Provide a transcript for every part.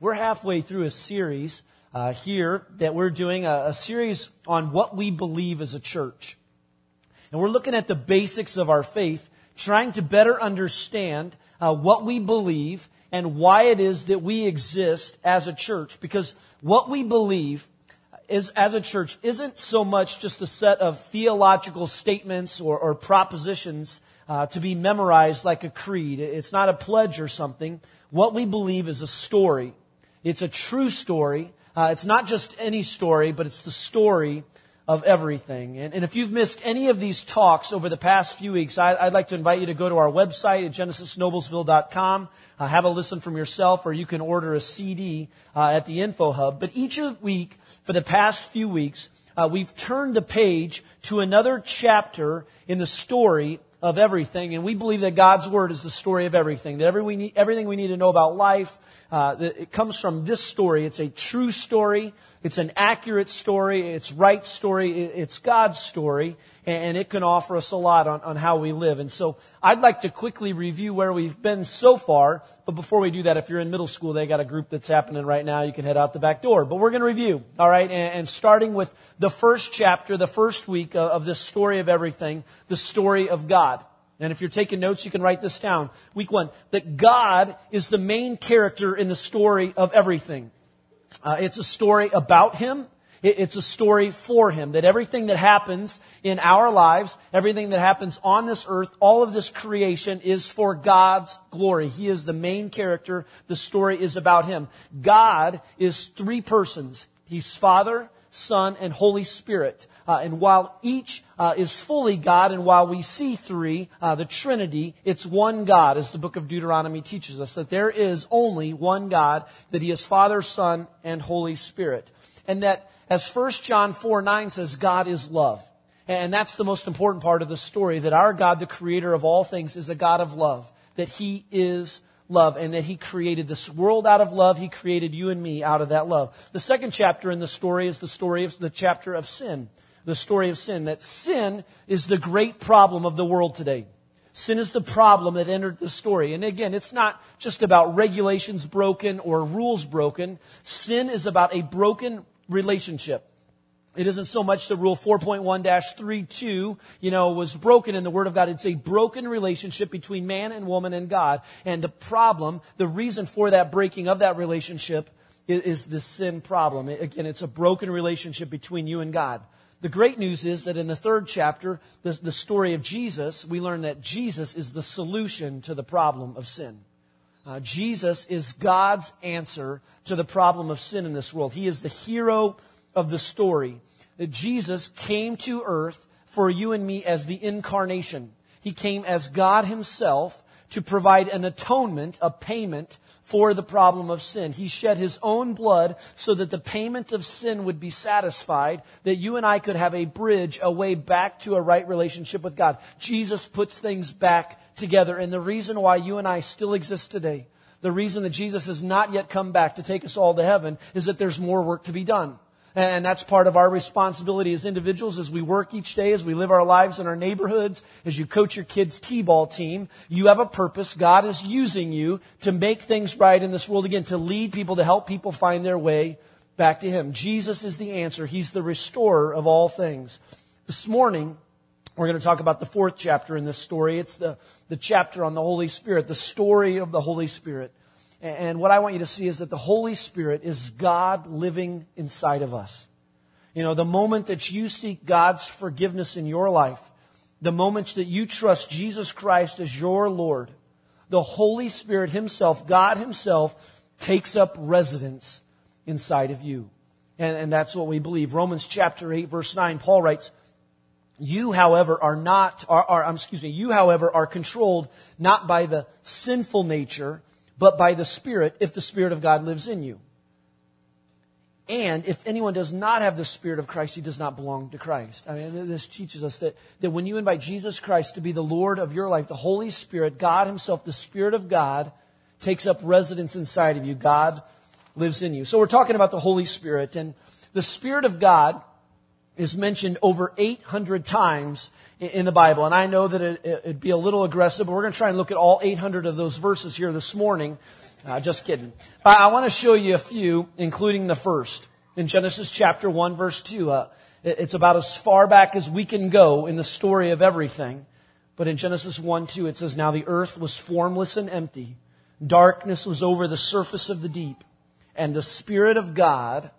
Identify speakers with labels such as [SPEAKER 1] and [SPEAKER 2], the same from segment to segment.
[SPEAKER 1] we're halfway through a series uh, here that we're doing a, a series on what we believe as a church. And we're looking at the basics of our faith, trying to better understand uh, what we believe and why it is that we exist as a church. Because what we believe is, as a church isn't so much just a set of theological statements or, or propositions uh, to be memorized like a creed. It's not a pledge or something. What we believe is a story. It's a true story. Uh, it's not just any story, but it's the story of everything. And, and, if you've missed any of these talks over the past few weeks, I, would like to invite you to go to our website at genesisnoblesville.com, uh, have a listen from yourself, or you can order a CD uh, at the Info Hub. But each week, for the past few weeks, uh, we've turned the page to another chapter in the story of everything. And we believe that God's Word is the story of everything, that every we need, everything we need to know about life, uh, it comes from this story. It's a true story. It's an accurate story. It's right story. It's God's story. And it can offer us a lot on, on how we live. And so I'd like to quickly review where we've been so far. But before we do that, if you're in middle school, they got a group that's happening right now. You can head out the back door. But we're going to review. All right. And, and starting with the first chapter, the first week of, of this story of everything, the story of God. And if you're taking notes, you can write this down. Week one, that God is the main character in the story of everything. Uh, it's a story about Him. It's a story for Him. That everything that happens in our lives, everything that happens on this earth, all of this creation is for God's glory. He is the main character. The story is about Him. God is three persons. He's Father, Son, and Holy Spirit. Uh, and while each uh, is fully God, and while we see three, uh, the Trinity, it's one God, as the book of Deuteronomy teaches us, that there is only one God, that He is Father, Son, and Holy Spirit. And that, as 1 John 4 9 says, God is love. And that's the most important part of the story, that our God, the creator of all things, is a God of love, that He is love and that he created this world out of love. He created you and me out of that love. The second chapter in the story is the story of the chapter of sin. The story of sin. That sin is the great problem of the world today. Sin is the problem that entered the story. And again, it's not just about regulations broken or rules broken. Sin is about a broken relationship. It isn't so much the rule 4.1-32, you know, was broken in the Word of God. It's a broken relationship between man and woman and God. And the problem, the reason for that breaking of that relationship is, is the sin problem. Again, it's a broken relationship between you and God. The great news is that in the third chapter, the, the story of Jesus, we learn that Jesus is the solution to the problem of sin. Uh, Jesus is God's answer to the problem of sin in this world. He is the hero of the story that Jesus came to earth for you and me as the incarnation. He came as God himself to provide an atonement, a payment for the problem of sin. He shed his own blood so that the payment of sin would be satisfied, that you and I could have a bridge, a way back to a right relationship with God. Jesus puts things back together. And the reason why you and I still exist today, the reason that Jesus has not yet come back to take us all to heaven is that there's more work to be done. And that's part of our responsibility as individuals as we work each day, as we live our lives in our neighborhoods, as you coach your kids' T-ball team. You have a purpose. God is using you to make things right in this world again, to lead people, to help people find their way back to Him. Jesus is the answer. He's the restorer of all things. This morning, we're going to talk about the fourth chapter in this story. It's the, the chapter on the Holy Spirit, the story of the Holy Spirit. And what I want you to see is that the Holy Spirit is God living inside of us. You know, the moment that you seek God's forgiveness in your life, the moment that you trust Jesus Christ as your Lord, the Holy Spirit Himself, God Himself, takes up residence inside of you. And, and that's what we believe. Romans chapter 8 verse 9, Paul writes, you, however, are not, are, are, excuse me, you, however, are controlled not by the sinful nature, but by the Spirit if the Spirit of God lives in you. And if anyone does not have the Spirit of Christ, he does not belong to Christ. I mean, this teaches us that, that when you invite Jesus Christ to be the Lord of your life, the Holy Spirit, God Himself, the Spirit of God, takes up residence inside of you. God lives in you. So we're talking about the Holy Spirit, and the Spirit of God is mentioned over 800 times in the Bible. And I know that it, would be a little aggressive, but we're going to try and look at all 800 of those verses here this morning. Uh, just kidding. I, I want to show you a few, including the first. In Genesis chapter 1 verse 2, uh, it's about as far back as we can go in the story of everything. But in Genesis 1 2, it says, Now the earth was formless and empty. Darkness was over the surface of the deep. And the Spirit of God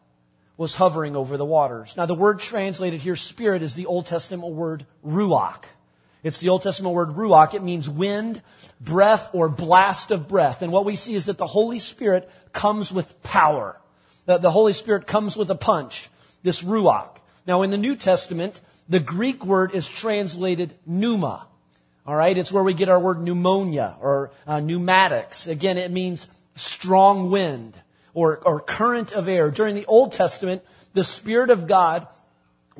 [SPEAKER 1] was hovering over the waters. Now the word translated here, Spirit, is the Old Testament word ruach. It's the Old Testament word ruach. It means wind, breath, or blast of breath. And what we see is that the Holy Spirit comes with power. The Holy Spirit comes with a punch. This ruach. Now in the New Testament, the Greek word is translated pneuma. All right, it's where we get our word pneumonia or uh, pneumatics. Again, it means strong wind or, or current of air. During the Old Testament, the Spirit of God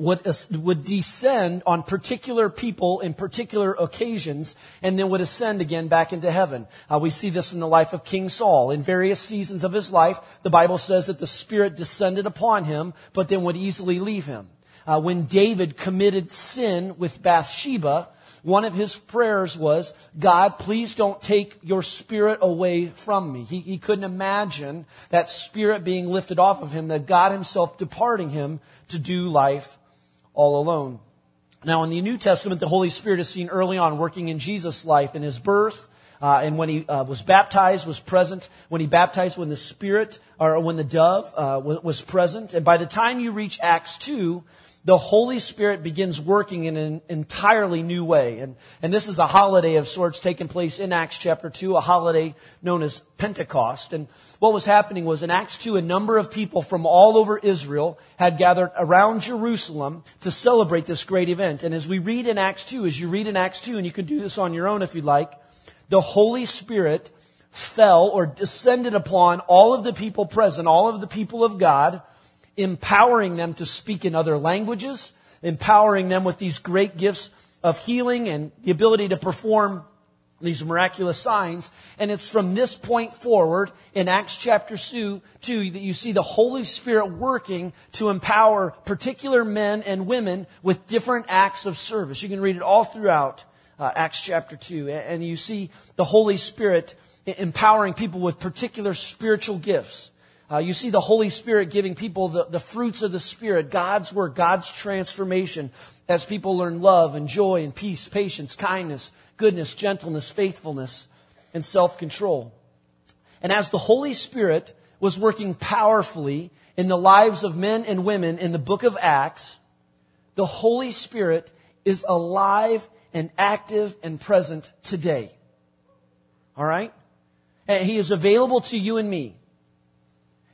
[SPEAKER 1] would, would descend on particular people in particular occasions and then would ascend again back into heaven. Uh, we see this in the life of King Saul. In various seasons of his life, the Bible says that the Spirit descended upon him, but then would easily leave him. Uh, when David committed sin with Bathsheba, one of his prayers was, God, please don't take your spirit away from me. He, he couldn't imagine that spirit being lifted off of him, that God himself departing him to do life all alone. Now, in the New Testament, the Holy Spirit is seen early on working in Jesus' life, in his birth, uh, and when he uh, was baptized, was present. When he baptized, when the Spirit or when the dove uh, was, was present. And by the time you reach Acts two, the Holy Spirit begins working in an entirely new way. And, and this is a holiday of sorts taking place in Acts chapter 2, a holiday known as Pentecost. And what was happening was in Acts 2, a number of people from all over Israel had gathered around Jerusalem to celebrate this great event. And as we read in Acts 2, as you read in Acts 2, and you can do this on your own if you'd like, the Holy Spirit fell or descended upon all of the people present, all of the people of God, empowering them to speak in other languages, empowering them with these great gifts of healing and the ability to perform these miraculous signs. And it's from this point forward in Acts chapter 2, 2 that you see the Holy Spirit working to empower particular men and women with different acts of service. You can read it all throughout uh, Acts chapter 2. And you see the Holy Spirit empowering people with particular spiritual gifts. Uh, you see the Holy Spirit giving people the, the fruits of the Spirit, God's Word, God's transformation as people learn love and joy and peace, patience, kindness, goodness, gentleness, faithfulness, and self-control. And as the Holy Spirit was working powerfully in the lives of men and women in the book of Acts, the Holy Spirit is alive and active and present today. All right? And he is available to you and me.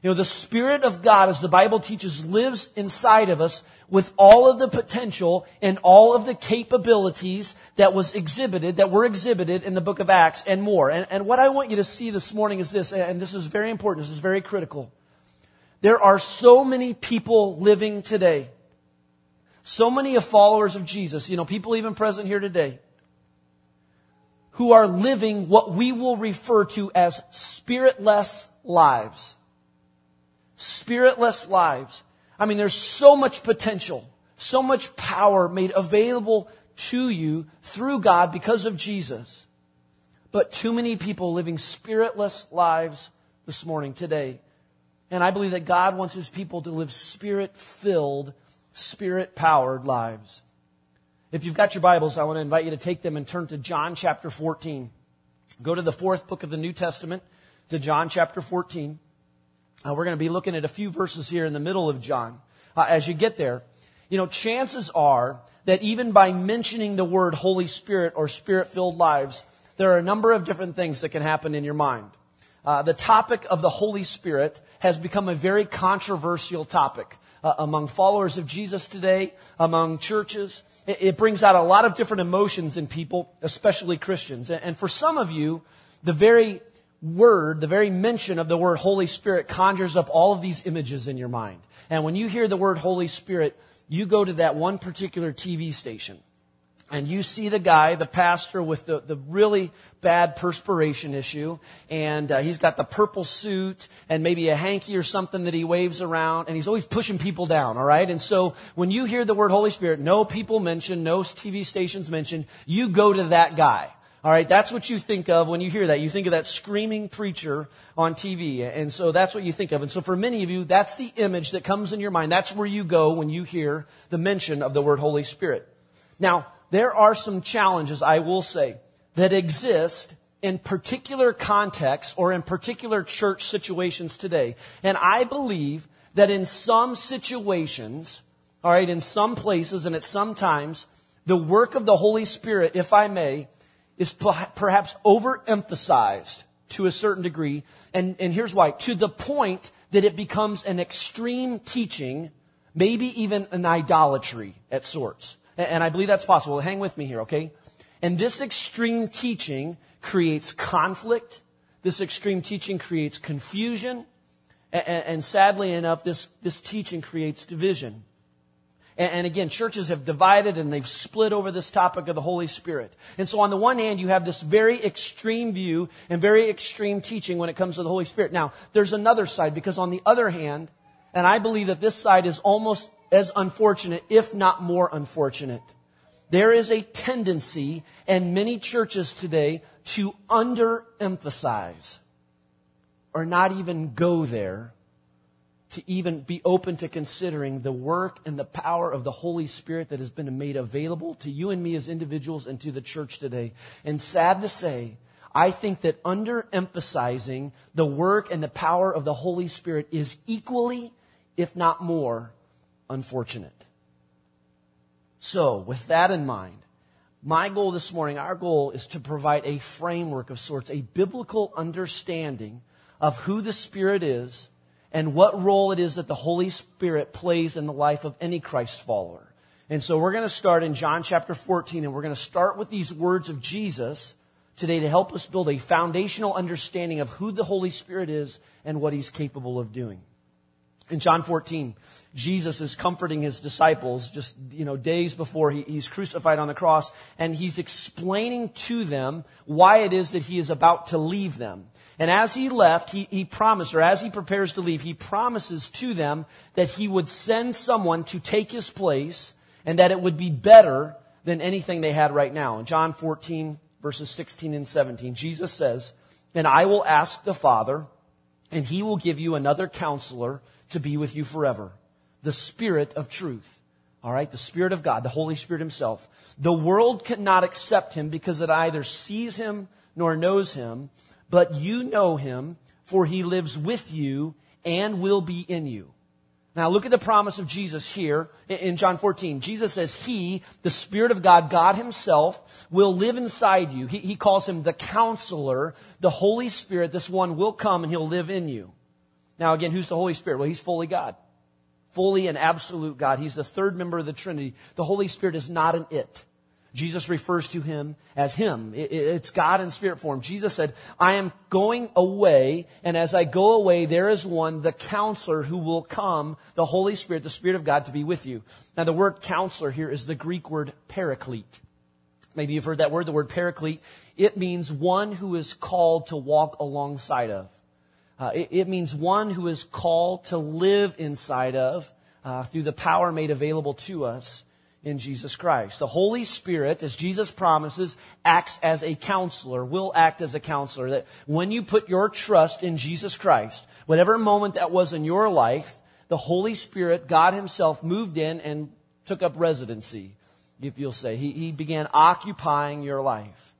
[SPEAKER 1] You know, the Spirit of God, as the Bible teaches, lives inside of us with all of the potential and all of the capabilities that was exhibited, that were exhibited in the book of Acts and more. And, and what I want you to see this morning is this, and this is very important, this is very critical. There are so many people living today, so many of followers of Jesus, you know, people even present here today, who are living what we will refer to as spiritless lives spiritless lives. I mean, there's so much potential, so much power made available to you through God because of Jesus. But too many people living spiritless lives this morning, today. And I believe that God wants His people to live spirit filled, spirit powered lives. If you've got your Bibles, I want to invite you to take them and turn to John chapter 14. Go to the fourth book of the New Testament, to John chapter 14. Uh, we're going to be looking at a few verses here in the middle of John. Uh, as you get there, you know, chances are that even by mentioning the word Holy Spirit or Spirit filled lives, there are a number of different things that can happen in your mind. Uh, the topic of the Holy Spirit has become a very controversial topic uh, among followers of Jesus today, among churches. It, it, brings out a lot of different emotions in people, especially Christians. And, and for some of you, the very word, the very mention of the word Holy Spirit conjures up all of these images in your mind. And when you hear the word Holy Spirit, you go to that one particular TV station and you see the guy, the pastor with the, the really bad perspiration issue, and uh, he's got the purple suit and maybe a hanky or something that he waves around, and he's always pushing people down, all right? And so when you hear the word Holy Spirit, no people mentioned, no TV stations mentioned, you go to that guy. All right, that's what you think of when you hear that. You think of that screaming preacher on TV. And so that's what you think of. And so for many of you, that's the image that comes in your mind. That's where you go when you hear the mention of the word Holy Spirit. Now, there are some challenges, I will say, that exist in particular contexts or in particular church situations today. And I believe that in some situations, all right, in some places and at some times, the work of the Holy Spirit, if I may, is perhaps overemphasized to a certain degree. And, and here's why. To the point that it becomes an extreme teaching, maybe even an idolatry at sorts. And, and I believe that's possible. Hang with me here, okay? And this extreme teaching creates conflict. This extreme teaching creates confusion. And, and sadly enough, this, this teaching creates division. And, again, churches have divided and they've split over this topic of the Holy Spirit. And so on the one hand, you have this very extreme view and very extreme teaching when it comes to the Holy Spirit. Now, there's another side because on the other hand, and I believe that this side is almost as unfortunate, if not more unfortunate. There is a tendency in many churches today to underemphasize or not even go there to even be open to considering the work and the power of the Holy Spirit that has been made available to you and me as individuals and to the church today. And sad to say, I think that underemphasizing the work and the power of the Holy Spirit is equally, if not more, unfortunate. So, with that in mind, my goal this morning, our goal is to provide a framework of sorts, a biblical understanding of who the Spirit is and what role it is that the Holy Spirit plays in the life of any Christ follower. And so we're going to start in John chapter 14 and we're going to start with these words of Jesus today to help us build a foundational understanding of who the Holy Spirit is and what he's capable of doing. In John 14, Jesus is comforting his disciples just, you know, days before he, he's crucified on the cross, and he's explaining to them why it is that he is about to leave them. And as he left, he, he promised, or as he prepares to leave, he promises to them that he would send someone to take his place and that it would be better than anything they had right now. In John 14, verses 16 and 17, Jesus says, And I will ask the Father, and he will give you another counselor to be with you forever. The Spirit of truth. All right, the Spirit of God, the Holy Spirit Himself. The world cannot accept Him because it either sees Him nor knows Him but you know him, for he lives with you and will be in you. Now look at the promise of Jesus here in John 14. Jesus says he, the Spirit of God, God himself, will live inside you. He, he, calls him the counselor, the Holy Spirit. This one will come and he'll live in you. Now again, who's the Holy Spirit? Well, he's fully God. Fully and absolute God. He's the third member of the Trinity. The Holy Spirit is not an it. Jesus refers to him as him. It's God in spirit form. Jesus said, I am going away, and as I go away, there is one, the counselor, who will come, the Holy Spirit, the Spirit of God, to be with you. Now, the word counselor here is the Greek word paraclete. Maybe you've heard that word, the word paraclete. It means one who is called to walk alongside of. Uh, it, it, means one who is called to live inside of uh, through the power made available to us in Jesus Christ. The Holy Spirit, as Jesus promises, acts as a counselor, will act as a counselor. That when you put your trust in Jesus Christ, whatever moment that was in your life, the Holy Spirit, God Himself, moved in and took up residency, if you'll say. He, he began occupying your life.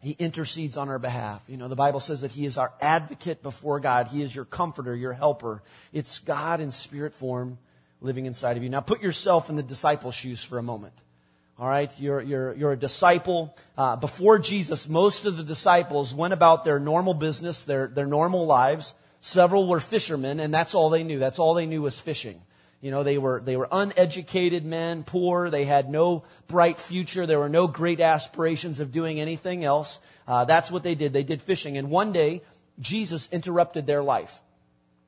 [SPEAKER 1] He intercedes on our behalf. You know, the Bible says that He is our advocate before God. He is your comforter, your helper. It's God in spirit form living inside of you. Now put yourself in the disciple shoes for a moment. All right, you're, you're, you're a disciple. Uh, before Jesus, most of the disciples went about their normal business, their, their normal lives. Several were fishermen, and that's all they knew. That's all they knew was fishing. You know, they were, they were uneducated men, poor. They had no bright future. There were no great aspirations of doing anything else. Uh, that's what they did. They did fishing. And one day, Jesus interrupted their life.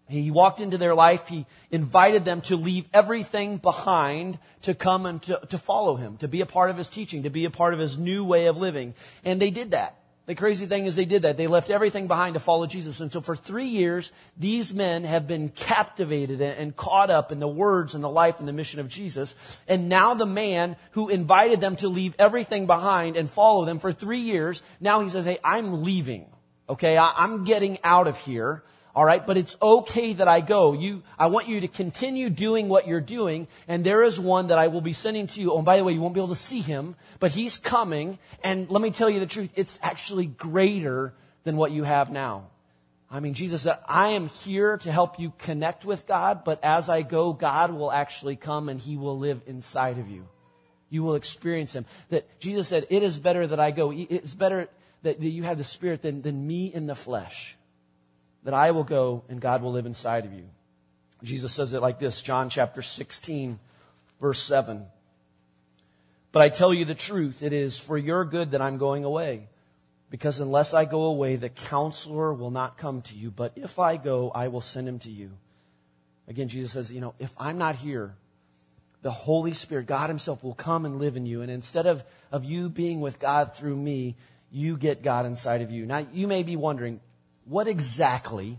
[SPEAKER 1] He walked into their life. He invited them to leave everything behind to come and to, to follow him, to be a part of his teaching, to be a part of his new way of living. And they did that. The crazy thing is they did that. They left everything behind to follow Jesus. And so for three years, these men have been captivated and caught up in the words and the life and the mission of Jesus. And now the man who invited them to leave everything behind and follow them for three years, now he says, Hey, I'm leaving. Okay. I'm getting out of here. All right, but it's okay that I go. You, I want you to continue doing what you're doing, and there is one that I will be sending to you. Oh, and by the way, you won't be able to see him, but he's coming, and let me tell you the truth, it's actually greater than what you have now. I mean, Jesus said, I am here to help you connect with God, but as I go, God will actually come and he will live inside of you. You will experience him. That Jesus said, it is better that I go. It's better that you have the Spirit than, than me in the flesh that I will go and God will live inside of you. Jesus says it like this, John chapter 16, verse 7. But I tell you the truth, it is for your good that I'm going away. Because unless I go away, the counselor will not come to you. But if I go, I will send him to you. Again, Jesus says, you know, if I'm not here, the Holy Spirit, God Himself, will come and live in you. And instead of, of you being with God through me, you get God inside of you. Now, you may be wondering, what exactly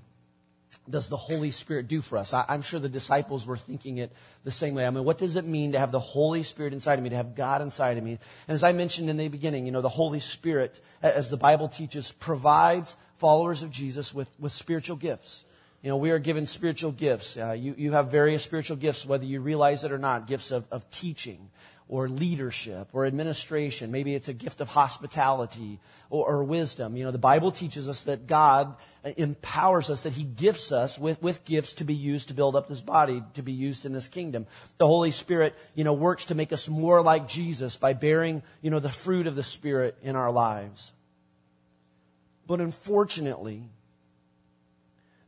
[SPEAKER 1] does the Holy Spirit do for us? I, am sure the disciples were thinking it the same way. I mean, what does it mean to have the Holy Spirit inside of me, to have God inside of me? And as I mentioned in the beginning, you know, the Holy Spirit, as the Bible teaches, provides followers of Jesus with, with spiritual gifts. You know, we are given spiritual gifts. Uh, you, you have various spiritual gifts, whether you realize it or not. Gifts of, of teaching, or leadership or administration. Maybe it's a gift of hospitality or, or, wisdom. You know, the Bible teaches us that God empowers us, that He gifts us with, with gifts to be used to build up this body, to be used in this kingdom. The Holy Spirit, you know, works to make us more like Jesus by bearing, you know, the fruit of the Spirit in our lives. But unfortunately,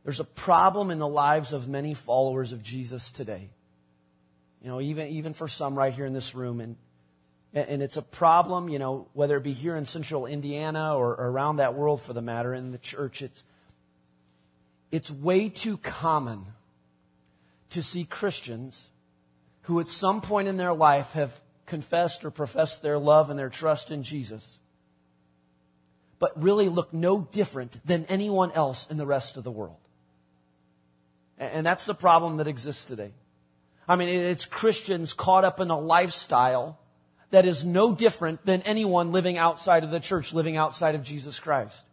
[SPEAKER 1] there's a problem in the lives of many followers of Jesus today. You know, even, even for some right here in this room. And, and it's a problem, you know, whether it be here in central Indiana or, around that world for the matter in the church. It's, it's way too common to see Christians who at some point in their life have confessed or professed their love and their trust in Jesus, but really look no different than anyone else in the rest of the world. And that's the problem that exists today. I mean, it's Christians caught up in a lifestyle that is no different than anyone living outside of the church, living outside of Jesus Christ.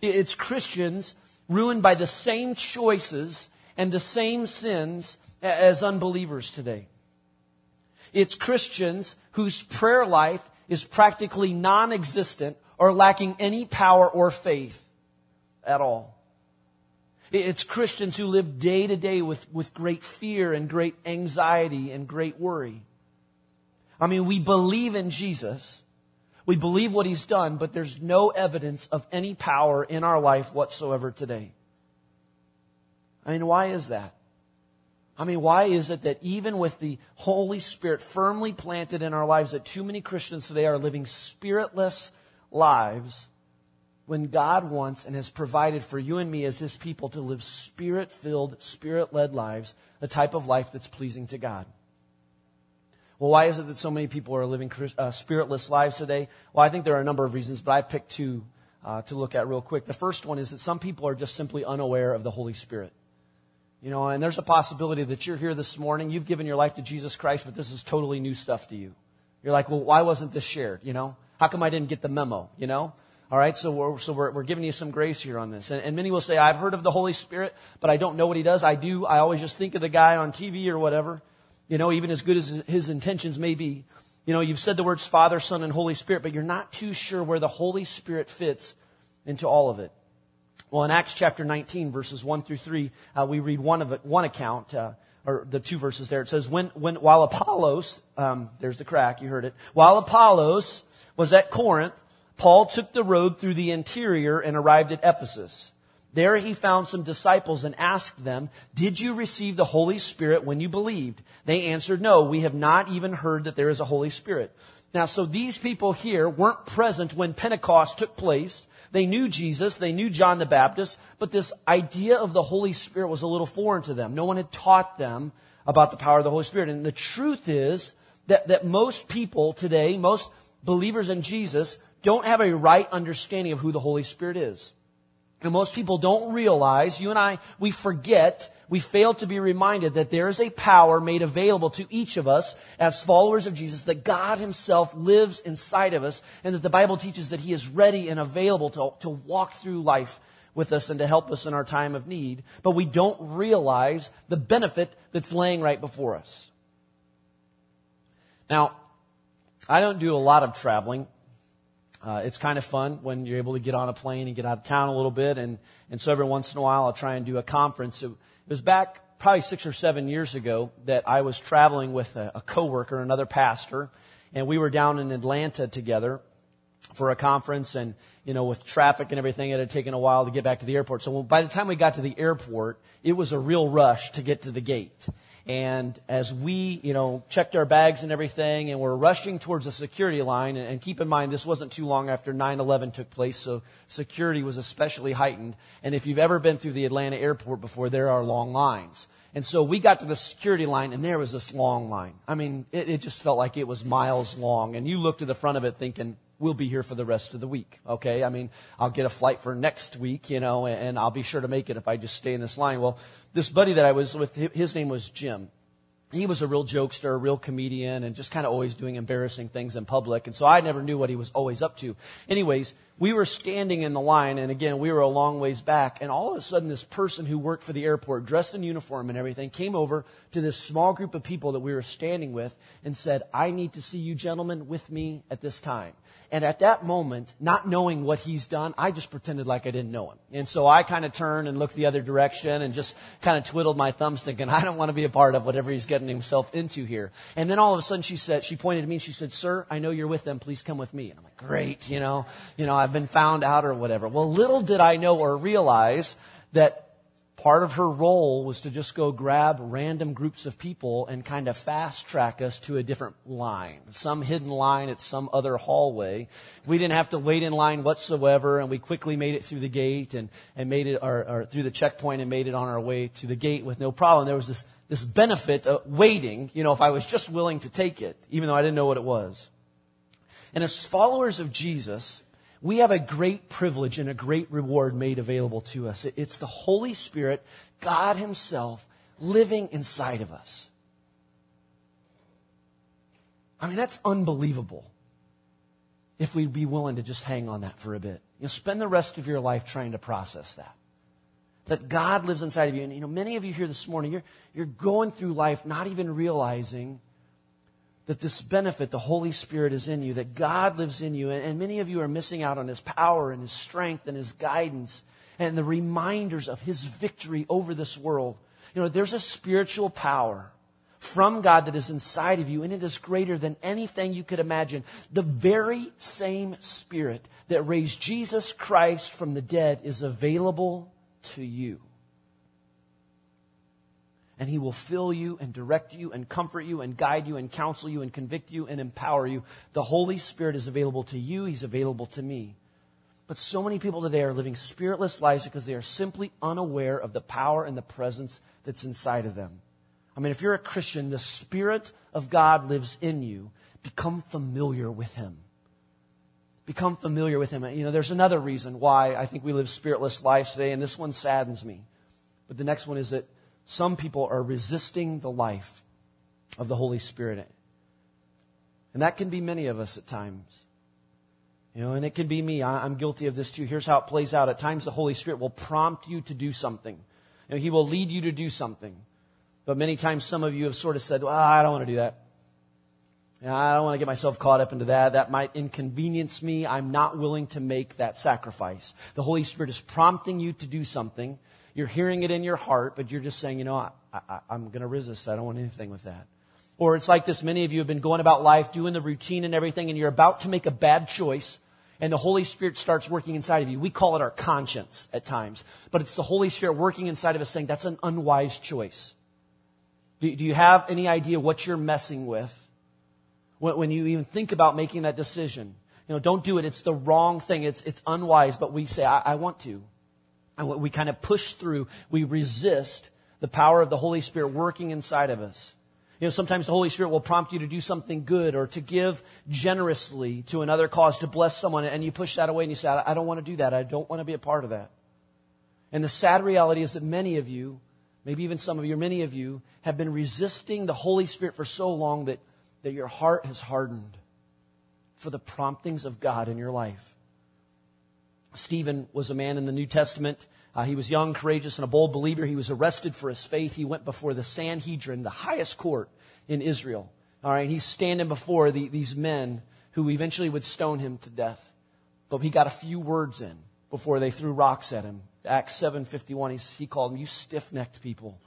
[SPEAKER 1] It's Christians ruined by the same choices and the same sins as unbelievers today. It's Christians whose prayer life is practically non-existent or lacking any power or faith at all. It's Christians who live day to day with, with great fear and great anxiety and great worry. I mean, we believe in Jesus. We believe what he's done, but there's no evidence of any power in our life whatsoever today. I mean, why is that? I mean, why is it that even with the Holy Spirit firmly planted in our lives, that too many Christians today are living spiritless lives when God wants and has provided for you and me as His people to live spirit filled, spirit led lives, the type of life that's pleasing to God. Well, why is it that so many people are living uh, spiritless lives today? Well, I think there are a number of reasons, but I picked two uh, to look at real quick. The first one is that some people are just simply unaware of the Holy Spirit. You know, and there's a possibility that you're here this morning, you've given your life to Jesus Christ, but this is totally new stuff to you. You're like, well, why wasn't this shared? You know, how come I didn't get the memo? You know, all right, so we're, so we're, we're giving you some grace here on this. And, and many will say, I've heard of the Holy Spirit, but I don't know what he does. I do. I always just think of the guy on TV or whatever, you know, even as good as his intentions may be. You know, you've said the words Father, Son, and Holy Spirit, but you're not too sure where the Holy Spirit fits into all of it. Well, in Acts chapter 19, verses 1 through 3, uh, we read one of it, one account, uh, or the two verses there. It says, when, when, while Apollos, um, there's the crack, you heard it, while Apollos was at Corinth, Paul took the road through the interior and arrived at Ephesus. There he found some disciples and asked them, Did you receive the Holy Spirit when you believed? They answered, No, we have not even heard that there is a Holy Spirit. Now, so these people here weren't present when Pentecost took place. They knew Jesus, they knew John the Baptist, but this idea of the Holy Spirit was a little foreign to them. No one had taught them about the power of the Holy Spirit. And the truth is that, that most people today, most believers in Jesus, don't have a right understanding of who the Holy Spirit is. And most people don't realize, you and I, we forget, we fail to be reminded that there is a power made available to each of us as followers of Jesus, that God Himself lives inside of us, and that the Bible teaches that He is ready and available to, to walk through life with us and to help us in our time of need. But we don't realize the benefit that's laying right before us. Now, I don't do a lot of traveling. Uh, it's kind of fun when you're able to get on a plane and get out of town a little bit. And, and so every once in a while I'll try and do a conference. It, it was back probably six or seven years ago that I was traveling with a, a coworker, another pastor, and we were down in Atlanta together for a conference and, you know, with traffic and everything, it had taken a while to get back to the airport. So by the time we got to the airport, it was a real rush to get to the gate. And as we, you know, checked our bags and everything and we're rushing towards the security line, and, keep in mind this wasn't too long after 9-11 took place, so security was especially heightened. And if you've ever been through the Atlanta airport before, there are long lines. And so we got to the security line and there was this long line. I mean, it, it just felt like it was miles long. And you looked to the front of it thinking, we'll be here for the rest of the week. Okay. I mean, I'll get a flight for next week, you know, and I'll be sure to make it if I just stay in this line. Well, this buddy that I was with, his name was Jim. He was a real jokester, a real comedian, and just kind of always doing embarrassing things in public. And so I never knew what he was always up to. Anyways, we were standing in the line, and again, we were a long ways back, and all of a sudden, this person who worked for the airport, dressed in uniform and everything, came over to this small group of people that we were standing with and said, I need to see you gentlemen with me at this time. And at that moment, not knowing what he's done, I just pretended like I didn't know him. And so I kind of turned and looked the other direction and just kind of twiddled my thumbs thinking, I don't want to be a part of whatever he's getting himself into here. And then all of a sudden she said, she pointed to me and she said, sir, I know you're with them. Please come with me. And I'm like, great, you know, you know, I've been found out or whatever. Well, little did I know or realize that Part of her role was to just go grab random groups of people and kind of fast track us to a different line, some hidden line at some other hallway. We didn't have to wait in line whatsoever, and we quickly made it through the gate and, and made it, or, through the checkpoint and made it on our way to the gate with no problem. There was this, this benefit of waiting, you know, if I was just willing to take it, even though I didn't know what it was. And as followers of Jesus, we have a great privilege and a great reward made available to us. It's the Holy Spirit, God Himself, living inside of us. I mean, that's unbelievable if we'd be willing to just hang on that for a bit. You know, spend the rest of your life trying to process that. That God lives inside of you. And, you know, many of you here this morning, you're, you're going through life not even realizing that this benefit, the Holy Spirit is in you, that God lives in you. And, many of you are missing out on His power and His strength and His guidance and the reminders of His victory over this world. You know, there's a spiritual power from God that is inside of you, and it is greater than anything you could imagine. The very same Spirit that raised Jesus Christ from the dead is available to you and He will fill you and direct you and comfort you and guide you and counsel you and convict you and empower you. The Holy Spirit is available to you, He's available to me. But so many people today are living spiritless lives because they are simply unaware of the power and the presence that's inside of them. I mean, if you're a Christian, the Spirit of God lives in you. Become familiar with Him. Become familiar with Him. You know, there's another reason why I think we live spiritless lives today, and this one saddens me. But the next one is that some people are resisting the life of the Holy Spirit. And that can be many of us at times. You know, and it can be me. I'm guilty of this too. Here's how it plays out. At times, the Holy Spirit will prompt you to do something. You know, he will lead you to do something. But many times, some of you have sort of said, well, I don't want to do that. You know, I don't want to get myself caught up into that. That might inconvenience me. I'm not willing to make that sacrifice. The Holy Spirit is prompting you to do something. You're hearing it in your heart, but you're just saying, you know, I, I, I'm going to resist. I don't want anything with that. Or it's like this. Many of you have been going about life, doing the routine and everything, and you're about to make a bad choice, and the Holy Spirit starts working inside of you. We call it our conscience at times, but it's the Holy Spirit working inside of us saying that's an unwise choice. Do, do you have any idea what you're messing with when, when you even think about making that decision? You know, don't do it. It's the wrong thing. It's, it's unwise, but we say, I, I want to. And what we kind of push through, we resist the power of the Holy Spirit working inside of us. You know, sometimes the Holy Spirit will prompt you to do something good or to give generously to another cause, to bless someone, and you push that away and you say, I don't want to do that. I don't want to be a part of that. And the sad reality is that many of you, maybe even some of you, many of you, have been resisting the Holy Spirit for so long that, that your heart has hardened for the promptings of God in your life. Stephen was a man in the New Testament. Uh, he was young, courageous, and a bold believer. He was arrested for his faith. He went before the Sanhedrin, the highest court in Israel. All right, he's standing before the, these men who eventually would stone him to death. But he got a few words in before they threw rocks at him. Acts 7.51, he called them, you stiff-necked people.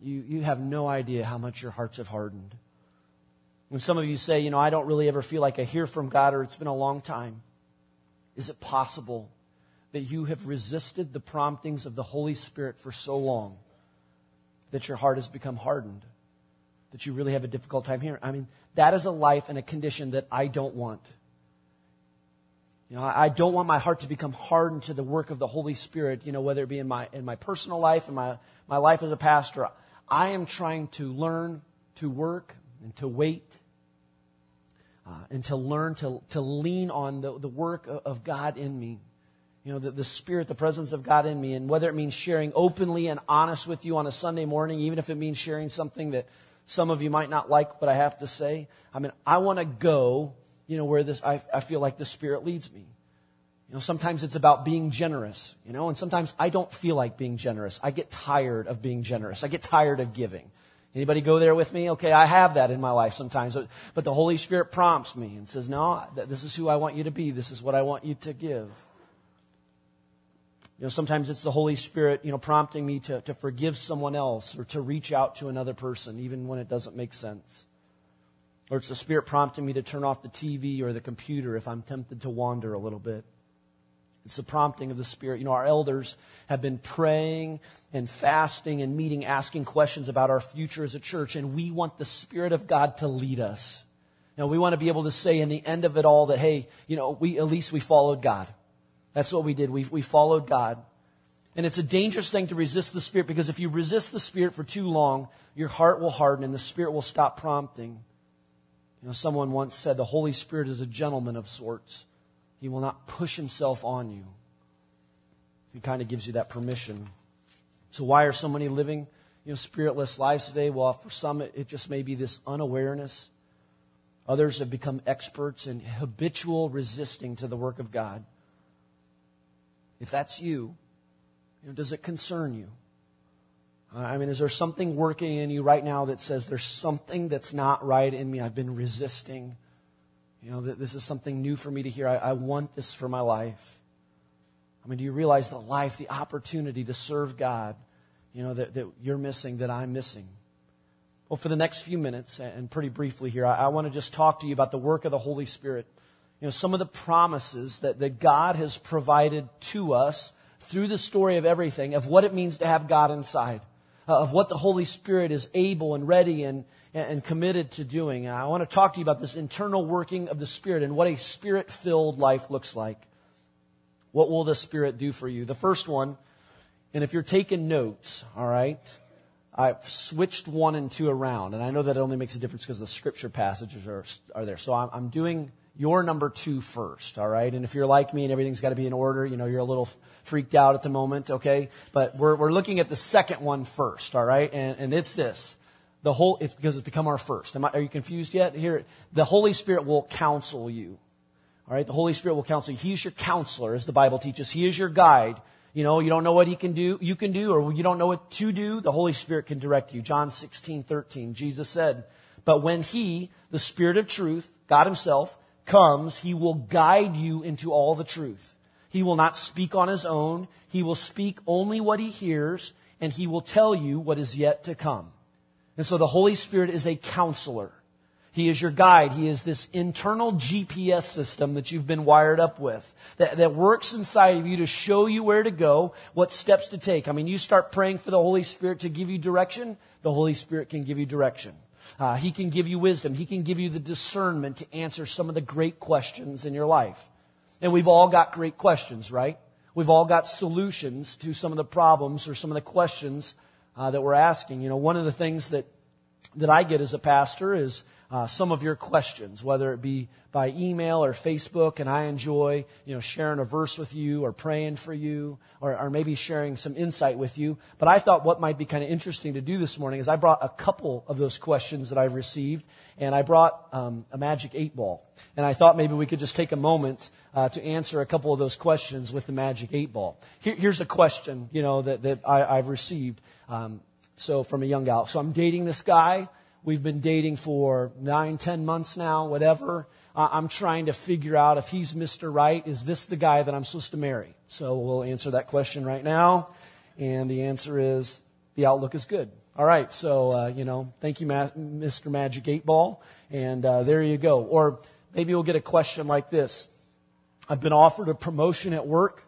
[SPEAKER 1] You, you have no idea how much your hearts have hardened. When some of you say, you know, I don't really ever feel like I hear from God or it's been a long time, is it possible that you have resisted the promptings of the Holy Spirit for so long that your heart has become hardened? That you really have a difficult time hearing? I mean, that is a life and a condition that I don't want. You know, I don't want my heart to become hardened to the work of the Holy Spirit, you know, whether it be in my, in my personal life, in my, my life as a pastor. I am trying to learn to work and to wait uh, and to learn to, to lean on the, the work of God in me. You know, the, the Spirit, the presence of God in me, and whether it means sharing openly and honest with you on a Sunday morning, even if it means sharing something that some of you might not like what I have to say. I mean, I want to go you know, where this, I, I feel like the Spirit leads me. You know, sometimes it's about being generous, you know, and sometimes I don't feel like being generous. I get tired of being generous. I get tired of giving. Anybody go there with me? Okay, I have that in my life sometimes, but the Holy Spirit prompts me and says, no, this is who I want you to be. This is what I want you to give. You know, sometimes it's the Holy Spirit, you know, prompting me to, to forgive someone else or to reach out to another person, even when it doesn't make sense. Or it's the Spirit prompting me to turn off the TV or the computer if I'm tempted to wander a little bit. It's the prompting of the Spirit. You know, our elders have been praying and fasting and meeting, asking questions about our future as a church, and we want the Spirit of God to lead us. Know, we want to be able to say in the end of it all that, hey, you know, we, at least we followed God. That's what we did. We, we followed God. And it's a dangerous thing to resist the Spirit because if you resist the Spirit for too long, your heart will harden and the Spirit will stop prompting. You know, someone once said the Holy Spirit is a gentleman of sorts. He will not push himself on you. He kind of gives you that permission. So why are so many living, you know, spiritless lives today? Well, for some, it, just may be this unawareness. Others have become experts in habitual resisting to the work of God. If that's you, you know, does it concern you? I mean, is there something working in you right now that says there's something that's not right in me? I've been resisting. You know, this is something new for me to hear. I, I want this for my life. I mean, do you realize the life, the opportunity to serve God, you know, that, that you're missing, that I'm missing? Well, for the next few minutes, and pretty briefly here, I, I want to just talk to you about the work of the Holy Spirit. You know, some of the promises that, that God has provided to us through the story of everything, of what it means to have God inside uh, of what the Holy Spirit is able and ready and, and committed to doing. I want to talk to you about this internal working of the Spirit and what a Spirit filled life looks like. What will the Spirit do for you? The first one, and if you're taking notes, all right, I've switched one and two around, and I know that it only makes a difference because the scripture passages are, are there. So I'm, I'm doing your number two first, all right? And if you're like me and everything's got to be in order, you know, you're a little freaked out at the moment, okay? But we're, we're looking at the second one first, all right? And, and it's this. The whole, it's because it's become our first. I, are you confused yet? Here, the Holy Spirit will counsel you. All right? The Holy Spirit will counsel you. He's your counselor, as the Bible teaches. He is your guide. You know, you don't know what he can do, you can do, or you don't know what to do, the Holy Spirit can direct you. John 16, 13, Jesus said, But when he, the Spirit of truth, God himself, comes, he will guide you into all the truth. He will not speak on his own. He will speak only what he hears, and he will tell you what is yet to come. And so the Holy Spirit is a counselor. He is your guide. He is this internal GPS system that you've been wired up with that, that works inside of you to show you where to go, what steps to take. I mean, you start praying for the Holy Spirit to give you direction, the Holy Spirit can give you direction. Uh, he can give you wisdom. He can give you the discernment to answer some of the great questions in your life. And we've all got great questions, right? We've all got solutions to some of the problems or some of the questions uh, that we're asking. You know, one of the things that that I get as a pastor is uh, some of your questions, whether it be by email or Facebook, and I enjoy, you know, sharing a verse with you or praying for you or, or maybe sharing some insight with you. But I thought what might be kind of interesting to do this morning is I brought a couple of those questions that I've received, and I brought um, a magic eight ball. And I thought maybe we could just take a moment uh, to answer a couple of those questions with the magic eight ball. Here, here's a question, you know, that, that I, have received. Um, so from a young gal. So I'm dating this guy. We've been dating for nine, ten months now, whatever. I'm trying to figure out if he's Mr. Right. Is this the guy that I'm supposed to marry? So we'll answer that question right now. And the answer is the outlook is good. All right. So, uh, you know, thank you, Mr. Magic 8 Ball. And uh, there you go. Or maybe we'll get a question like this I've been offered a promotion at work.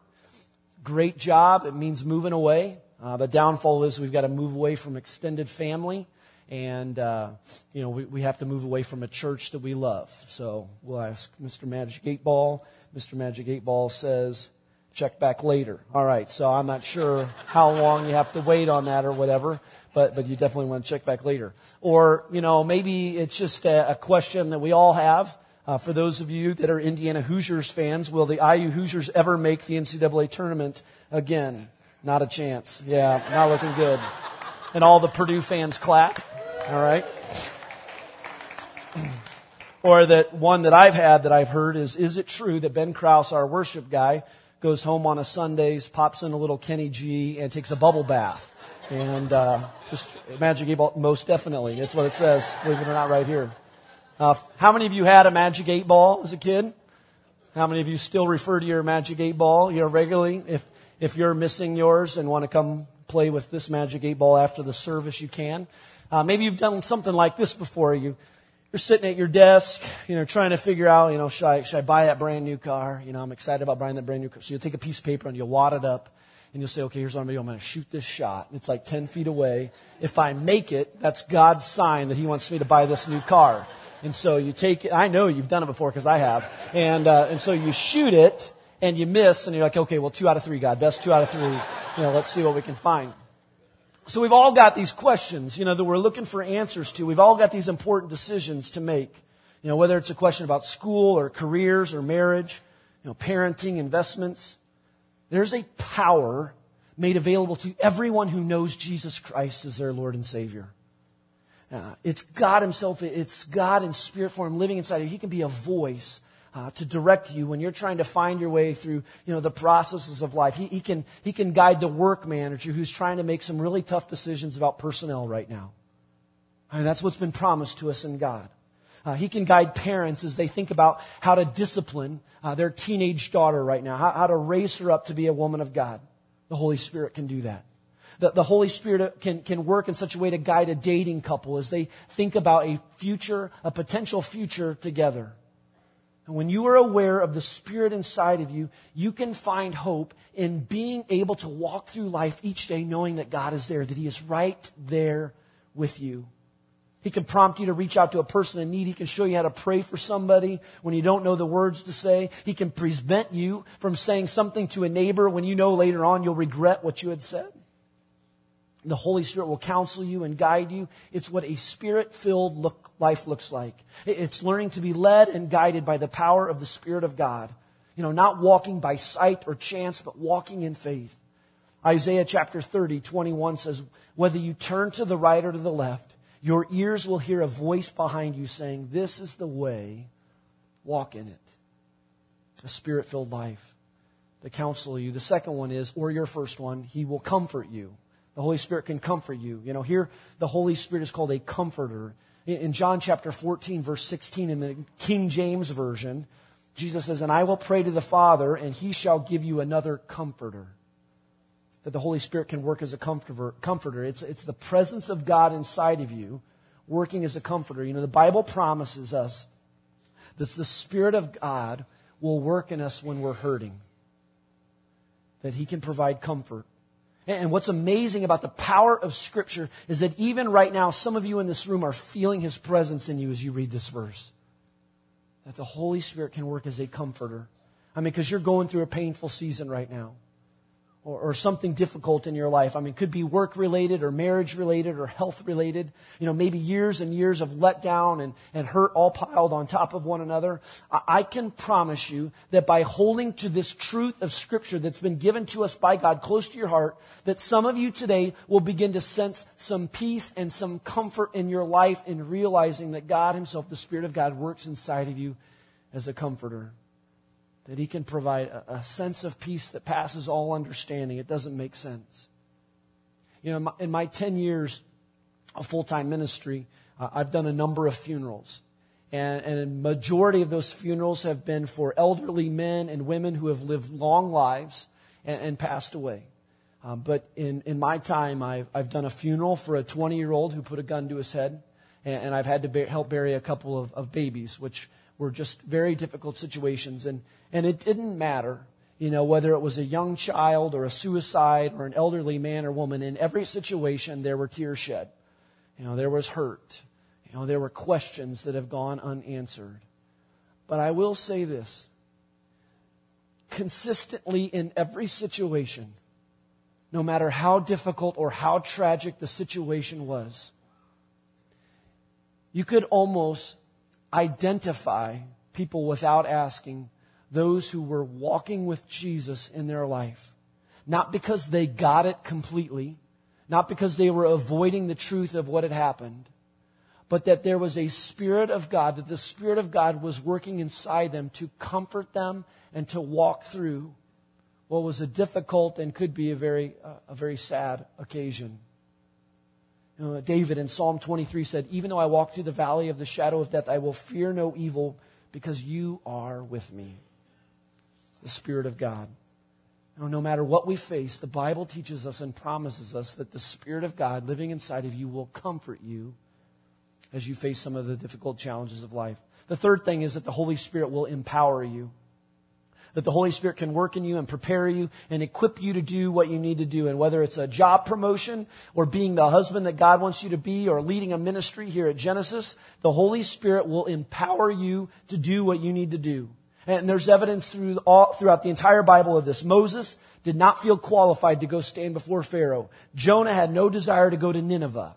[SPEAKER 1] Great job. It means moving away. Uh, the downfall is we've got to move away from extended family and uh, you know we, we have to move away from a church that we love. So we'll ask Mr. Magic Eight Ball. Mr. Magic Eight Ball says, "Check back later." All right. So I'm not sure how long you have to wait on that or whatever, but but you definitely want to check back later. Or you know maybe it's just a, a question that we all have. Uh, for those of you that are Indiana Hoosiers fans, will the IU Hoosiers ever make the NCAA tournament again? Not a chance. Yeah, not looking good. And all the Purdue fans clap. All right. Or that one that I've had that I've heard is, is it true that Ben Kraus, our worship guy, goes home on a Sundays, pops in a little Kenny G, and takes a bubble bath? And uh, just Magic Eight Ball, most definitely. That's what it says, believe it or not, right here. Uh, how many of you had a Magic Eight Ball as a kid? How many of you still refer to your Magic Eight Ball, you know, regularly? If if you're missing yours and want to come play with this Magic Eight Ball after the service, you can. Uh, maybe you've done something like this before. You, you're sitting at your desk, you know, trying to figure out, you know, should I, should I buy that brand new car? You know, I'm excited about buying that brand new car. So you'll take a piece of paper and you'll wad it up and you'll say, okay, here's what I'm going to do. I'm going to shoot this shot. It's like 10 feet away. If I make it, that's God's sign that He wants me to buy this new car. And so you take it. I know you've done it before because I have. And, uh, and so you shoot it and you miss and you're like, okay, well, two out of three, God, best two out of three. You know, let's see what we can find. So we've all got these questions, you know, that we're looking for answers to. We've all got these important decisions to make. You know, whether it's a question about school or careers or marriage, you know, parenting, investments. There's a power made available to everyone who knows Jesus Christ as their Lord and Savior. Uh, it's God Himself. It's God in spirit form living inside of you. He can be a voice uh, to direct you when you're trying to find your way through, you know, the processes of life. He, he, can, he can guide the work manager who's trying to make some really tough decisions about personnel right now. I mean, that's what's been promised to us in God. Uh, he can guide parents as they think about how to discipline uh, their teenage daughter right now, how, how to raise her up to be a woman of God. The Holy Spirit can do that. The, the Holy Spirit can, can work in such a way to guide a dating couple as they think about a future, a potential future together. And when you are aware of the Spirit inside of you, you can find hope in being able to walk through life each day knowing that God is there, that He is right there with you. He can prompt you to reach out to a person in need. He can show you how to pray for somebody when you don't know the words to say. He can prevent you from saying something to a neighbor when you know later on you'll regret what you had said. The Holy Spirit will counsel you and guide you. It's what a spirit filled look, life looks like. It's learning to be led and guided by the power of the Spirit of God. You know, not walking by sight or chance, but walking in faith. Isaiah chapter 30, 21 says, Whether you turn to the right or to the left, your ears will hear a voice behind you saying, This is the way, walk in it. A spirit filled life to counsel you. The second one is, or your first one, He will comfort you. The Holy Spirit can comfort you. You know, here the Holy Spirit is called a comforter. In John chapter 14, verse 16, in the King James Version, Jesus says, And I will pray to the Father, and he shall give you another comforter. That the Holy Spirit can work as a comforter. comforter. It's, it's the presence of God inside of you working as a comforter. You know, the Bible promises us that the Spirit of God will work in us when we're hurting, that he can provide comfort. And what's amazing about the power of Scripture is that even right now, some of you in this room are feeling His presence in you as you read this verse. That the Holy Spirit can work as a comforter. I mean, because you're going through a painful season right now. Or, or something difficult in your life. I mean, it could be work related or marriage related or health related. You know, maybe years and years of letdown and, and hurt all piled on top of one another. I, I can promise you that by holding to this truth of scripture that's been given to us by God close to your heart, that some of you today will begin to sense some peace and some comfort in your life in realizing that God himself, the Spirit of God, works inside of you as a comforter that He can provide a, a, sense of peace that passes all understanding. It doesn't make sense. You know, in my, in my 10 years of full time ministry, uh, I've done a number of funerals. And, and a majority of those funerals have been for elderly men and women who have lived long lives and, and passed away. Um, but in, in my time, I've, I've done a funeral for a 20 year old who put a gun to his head. And, and I've had to be, help bury a couple of, of babies, which were just very difficult situations. And, and it didn't matter, you know, whether it was a young child or a suicide or an elderly man or woman. In every situation, there were tears shed. You know, there was hurt. You know, there were questions that have gone unanswered. But I will say this consistently in every situation, no matter how difficult or how tragic the situation was, you could almost identify people without asking those who were walking with Jesus in their life. Not because they got it completely, not because they were avoiding the truth of what had happened, but that there was a Spirit of God, that the Spirit of God was working inside them to comfort them and to walk through what was a difficult and could be a very, uh, a very sad occasion. Know, David in Psalm 23 said, Even though I walk through the valley of the shadow of death, I will fear no evil because you are with me. The Spirit of God. Know, no matter what we face, the Bible teaches us and promises us that the Spirit of God living inside of you will comfort you as you face some of the difficult challenges of life. The third thing is that the Holy Spirit will empower you that the Holy Spirit can work in you and prepare you and equip you to do what you need to do. And whether it's a job promotion or being the husband that God wants you to be or leading a ministry here at Genesis, the Holy Spirit will empower you to do what you need to do. And there's evidence through all, throughout the entire Bible of this. Moses did not feel qualified to go stand before Pharaoh. Jonah had no desire to go to Nineveh.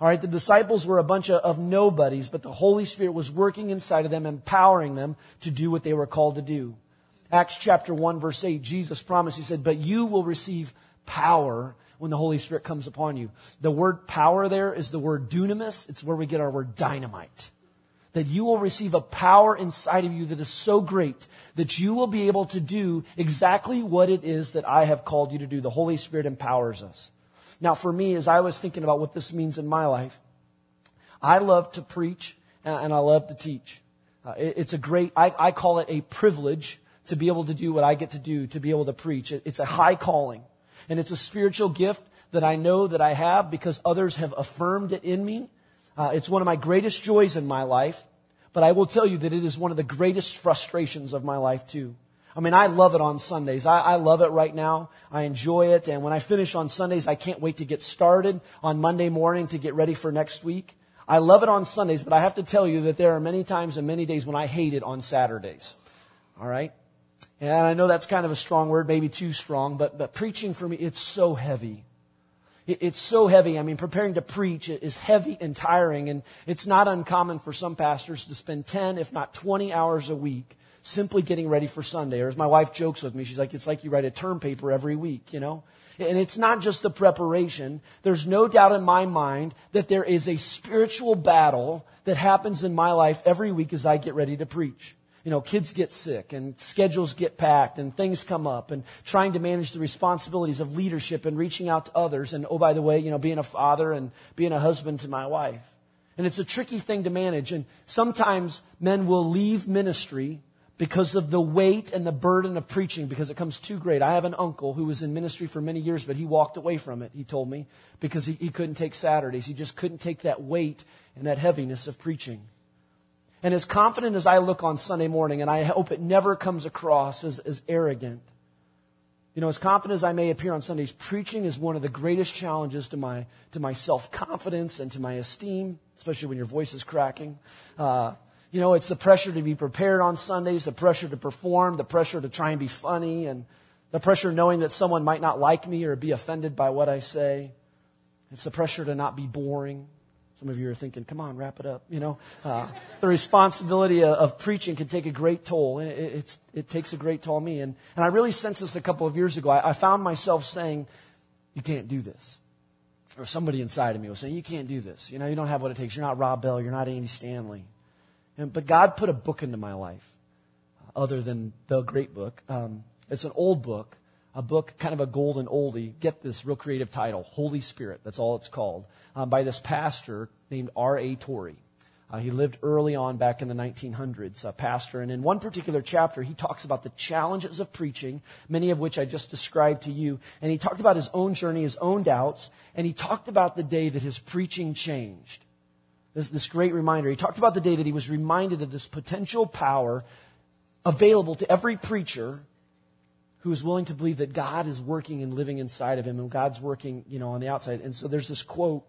[SPEAKER 1] All right, the disciples were a bunch of, of, nobodies, but the Holy Spirit was working inside of them, empowering them to do what they were called to do. Acts chapter 1 verse 8, Jesus promised, He said, but you will receive power when the Holy Spirit comes upon you. The word power there is the word dunamis. It's where we get our word dynamite. That you will receive a power inside of you that is so great that you will be able to do exactly what it is that I have called you to do. The Holy Spirit empowers us. Now for me, as I was thinking about what this means in my life, I love to preach and I love to teach. Uh, it's a great, I, I call it a privilege to be able to do what I get to do, to be able to preach. It's a high calling. And it's a spiritual gift that I know that I have because others have affirmed it in me. Uh, it's one of my greatest joys in my life. But I will tell you that it is one of the greatest frustrations of my life too. I mean, I love it on Sundays. I, I, love it right now. I enjoy it. And when I finish on Sundays, I can't wait to get started on Monday morning to get ready for next week. I love it on Sundays, but I have to tell you that there are many times and many days when I hate it on Saturdays. All right? And I know that's kind of a strong word, maybe too strong, but, but preaching for me, it's so heavy. It, it's so heavy. I mean, preparing to preach is heavy and tiring, and it's not uncommon for some pastors to spend 10, if not 20 hours a week simply getting ready for Sunday. Or as my wife jokes with me, she's like, it's like you write a term paper every week, you know? And it's not just the preparation. There's no doubt in my mind that there is a spiritual battle that happens in my life every week as I get ready to preach you know, kids get sick and schedules get packed and things come up and trying to manage the responsibilities of leadership and reaching out to others. And oh, by the way, you know, being a father and being a husband to my wife. And it's a tricky thing to manage. And sometimes men will leave ministry because of the weight and the burden of preaching because it comes too great. I have an uncle who was in ministry for many years, but he walked away from it, he told me, because he, he couldn't take Saturdays. He just couldn't take that weight and that heaviness of preaching. And as confident as I look on Sunday morning, and I hope it never comes across as, as arrogant, you know, as confident as I may appear on Sundays, preaching is one of the greatest challenges to my, to my self-confidence and to my esteem, especially when your voice is cracking. Uh, you know, it's the pressure to be prepared on Sundays, the pressure to perform, the pressure to try and be funny, and The pressure knowing that someone might not like me or be offended by what I say. It's the pressure to not be boring. Some of you are thinking, come on, wrap it up. You know, uh, the responsibility of, of, preaching can take a great toll. It, it takes a great toll on me. And, and I really sensed this a couple of years ago. I, I found myself saying, you can't do this. Or somebody inside of me was saying, you can't do this. You know, you don't have what it takes. You're not Rob Bell. You're not Andy Stanley. And, but God put a book into my life other than the great book. Um, it's an old book, a book, kind of a golden oldie. Get this real creative title, Holy Spirit. That's all it's called. Um, by this pastor named R.A. Torrey. Uh, he lived early on back in the 1900s, a pastor. And in one particular chapter, he talks about the challenges of preaching, many of which I just described to you. And he talked about his own journey, his own doubts. And he talked about the day that his preaching changed. This, this great reminder. He talked about the day that he was reminded of this potential power available to every preacher who is willing to believe that God is working and living inside of him and God's working, you know, on the outside. And so there's this quote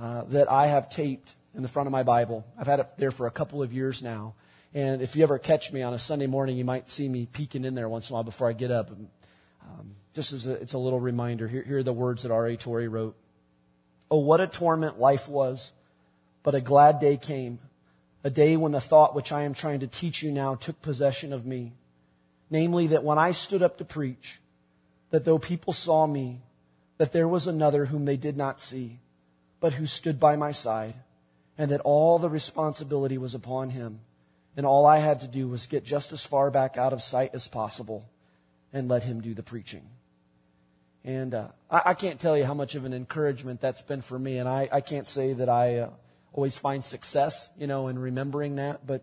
[SPEAKER 1] uh, that I have taped in the front of my Bible. I've had it there for a couple of years now. And if you ever catch me on a Sunday morning, you might see me peeking in there once in a while before I get up. And, um, just as a, it's a little reminder, here, here are the words that R.A. Torrey wrote. Oh, what a torment life was, but a glad day came a day when the thought which I am trying to teach you now took possession of me. Namely, that when I stood up to preach, that though people saw me, that there was another whom they did not see, but who stood by my side, and that all the responsibility was upon him. And all I had to do was get just as far back out of sight as possible and let him do the preaching. And uh, I, I, can't tell you how much of an encouragement that's been for me. And I, I can't say that I uh, always find success, you know, in remembering that, but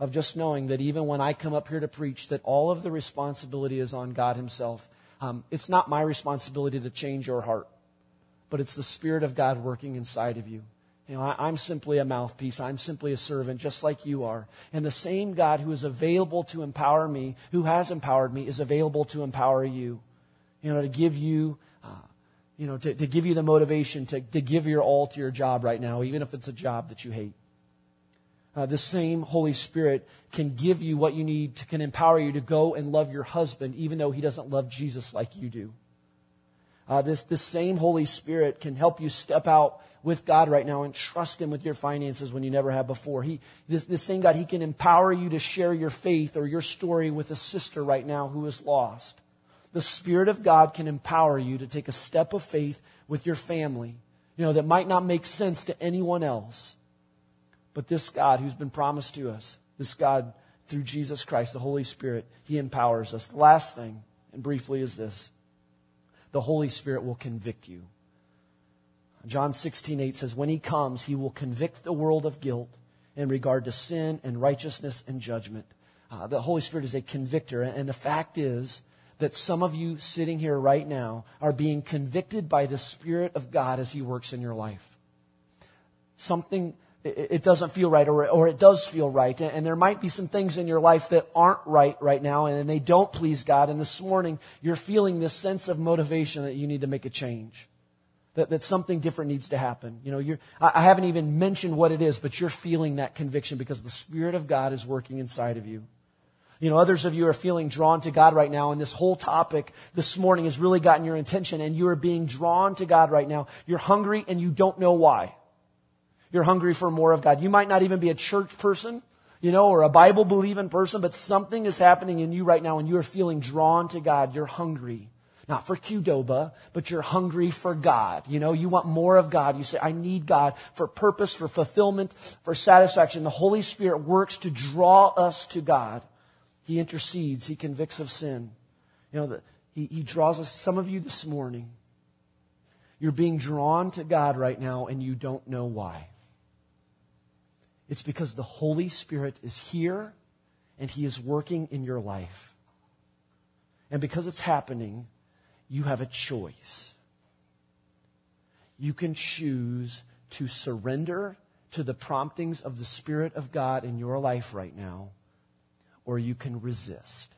[SPEAKER 1] of just knowing that even when I come up here to preach, that all of the responsibility is on God Himself. Um, it's not my responsibility to change your heart, but it's the Spirit of God working inside of you. You know, I, am simply a mouthpiece. I'm simply a servant, just like you are. And the same God who is available to empower me, who has empowered me, is available to empower you. You know, to give you you know, to, to give you the motivation to, to give your all to your job right now, even if it's a job that you hate. Uh, the same Holy Spirit can give you what you need to, can empower you to go and love your husband, even though he doesn't love Jesus like you do. Uh, this, this same Holy Spirit can help you step out with God right now and trust Him with your finances when you never have before. He, this, this same God, He can empower you to share your faith or your story with a sister right now who is lost the Spirit of God can empower you to take a step of faith with your family, you know, that might not make sense to anyone else. But this God who's been promised to us, this God through Jesus Christ, the Holy Spirit, He empowers us. The last thing, and briefly, is this the Holy Spirit will convict you. John 16, 8 says, When He comes, He will convict the world of guilt in regard to sin and righteousness and judgment. Uh, the Holy Spirit is a convictor, and the fact is, that some of you sitting here right now are being convicted by the Spirit of God as He works in your life. Something, it doesn't feel right, or, it does feel right. And there might be some things in your life that aren't right right now, and they don't please God. And this morning, you're feeling this sense of motivation that you need to make a change. That, that something different needs to happen. You know, you're, I haven't even mentioned what it is, but you're feeling that conviction because the Spirit of God is working inside of you. You know, others of you are feeling drawn to God right now, and this whole topic this morning has really gotten your attention, and you are being drawn to God right now. You're hungry, and you don't know why. You're hungry for more of God. You might not even be a church person, you know, or a Bible believing person, but something is happening in you right now, and you are feeling drawn to God. You're hungry. Not for Qdoba, but you're hungry for God. You know, you want more of God. You say, I need God for purpose, for fulfillment, for satisfaction. The Holy Spirit works to draw us to God. He intercedes. He convicts of sin. You know, the, he, he draws us, some of you this morning, you're being drawn to God right now and you don't know why. It's because the Holy Spirit is here and He is working in your life. And because it's happening, you have a choice. You can choose to surrender to the promptings of the Spirit of God in your life right now or you can resist.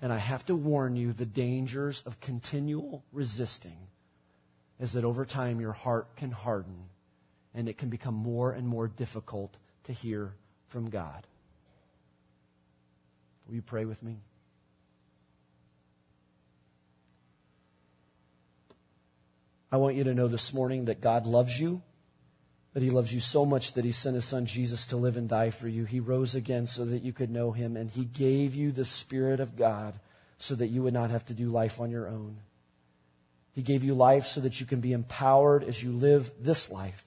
[SPEAKER 1] And I have to warn you the dangers of continual resisting is that over time your heart can harden and it can become more and more difficult to hear from God. Will you pray with me? I want you to know this morning that God loves you, that He loves you so much that He sent His Son Jesus to live and die for you. He rose again so that you could know Him, and He gave you the Spirit of God so that you would not have to do life on your own. He gave you life so that you can be empowered as you live this life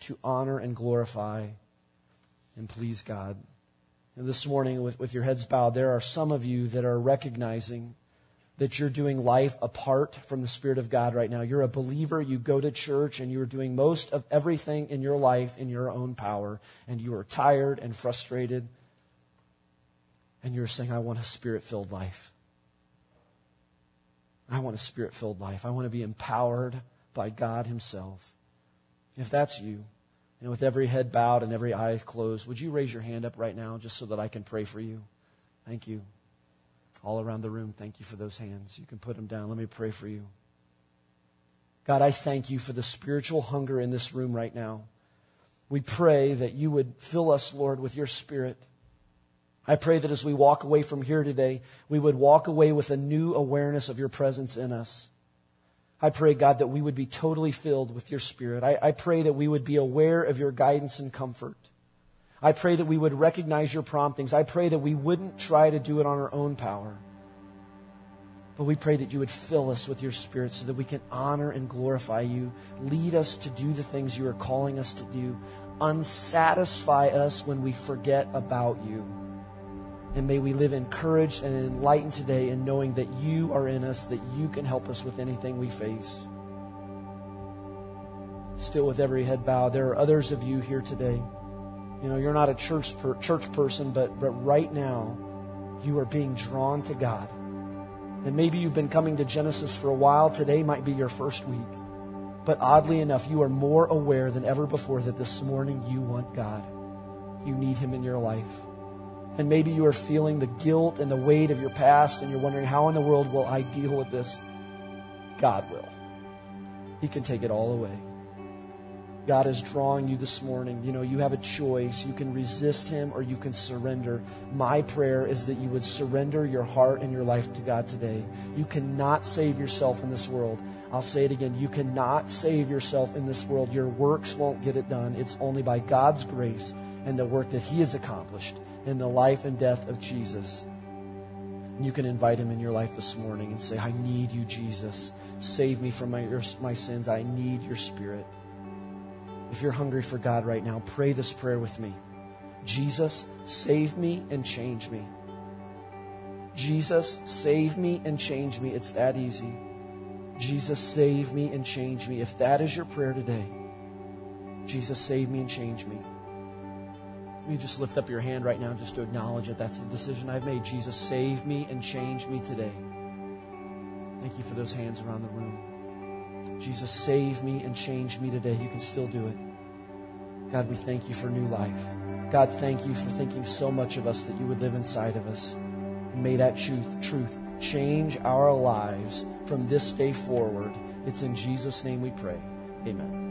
[SPEAKER 1] to honor and glorify and please God. And this morning, with, with your heads bowed, there are some of you that are recognizing that you're doing life apart from the Spirit of God right now. You're a believer, you go to church, and you're doing most of everything in your life in your own power, and you are tired and frustrated, and you're saying, I want a Spirit filled life. I want a Spirit filled life. I want to be empowered by God Himself. If that's you, and with every head bowed and every eye closed, would you raise your hand up right now just so that I can pray for you? Thank you. All around the room, thank you for those hands. You can put them down. Let me pray for you. God, I thank you for the spiritual hunger in this room right now. We pray that you would fill us, Lord, with your spirit. I pray that as we walk away from here today, we would walk away with a new awareness of your presence in us. I pray, God, that we would be totally filled with your Spirit. I, I, pray that we would be aware of your guidance and comfort. I pray that we would recognize your promptings. I pray that we wouldn't try to do it on our own power. But we pray that you would fill us with your Spirit so that we can honor and glorify you. Lead us to do the things you are calling us to do. Unsatisfy us when we forget about you. And may we live encouraged and enlightened today in knowing that you are in us, that you can help us with anything we face. Still, with every head bowed, there are others of you here today. You know, you're not a church per, church person, but but right now, you are being drawn to God. And maybe you've been coming to Genesis for a while. Today might be your first week. But oddly enough, you are more aware than ever before that this morning you want God. You need Him in your life. And maybe you are feeling the guilt and the weight of your past and you're wondering, how in the world will I deal with this? God will. He can take it all away. God is drawing you this morning. You know, you have a choice. You can resist Him or you can surrender. My prayer is that you would surrender your heart and your life to God today. You cannot save yourself in this world. I'll say it again. You cannot save yourself in this world. Your works won't get it done. It's only by God's grace and the work that He has accomplished in the life and death of Jesus. And you can invite him in your life this morning and say, I need you, Jesus. Save me from my, my sins. I need your spirit. If you're hungry for God right now, pray this prayer with me. Jesus, save me and change me. Jesus, save me and change me. It's that easy. Jesus, save me and change me. If that is your prayer today, Jesus, save me and change me. You just lift up your hand right now just to acknowledge that that's the decision I've made. Jesus, save me and change me today. Thank you for those hands around the room. Jesus, save me and change me today. You can still do it. God, we thank you for new life. God, thank you for thinking so much of us that you would live inside of us. And may that truth, truth change our lives from this day forward. It's in Jesus' name we pray. Amen.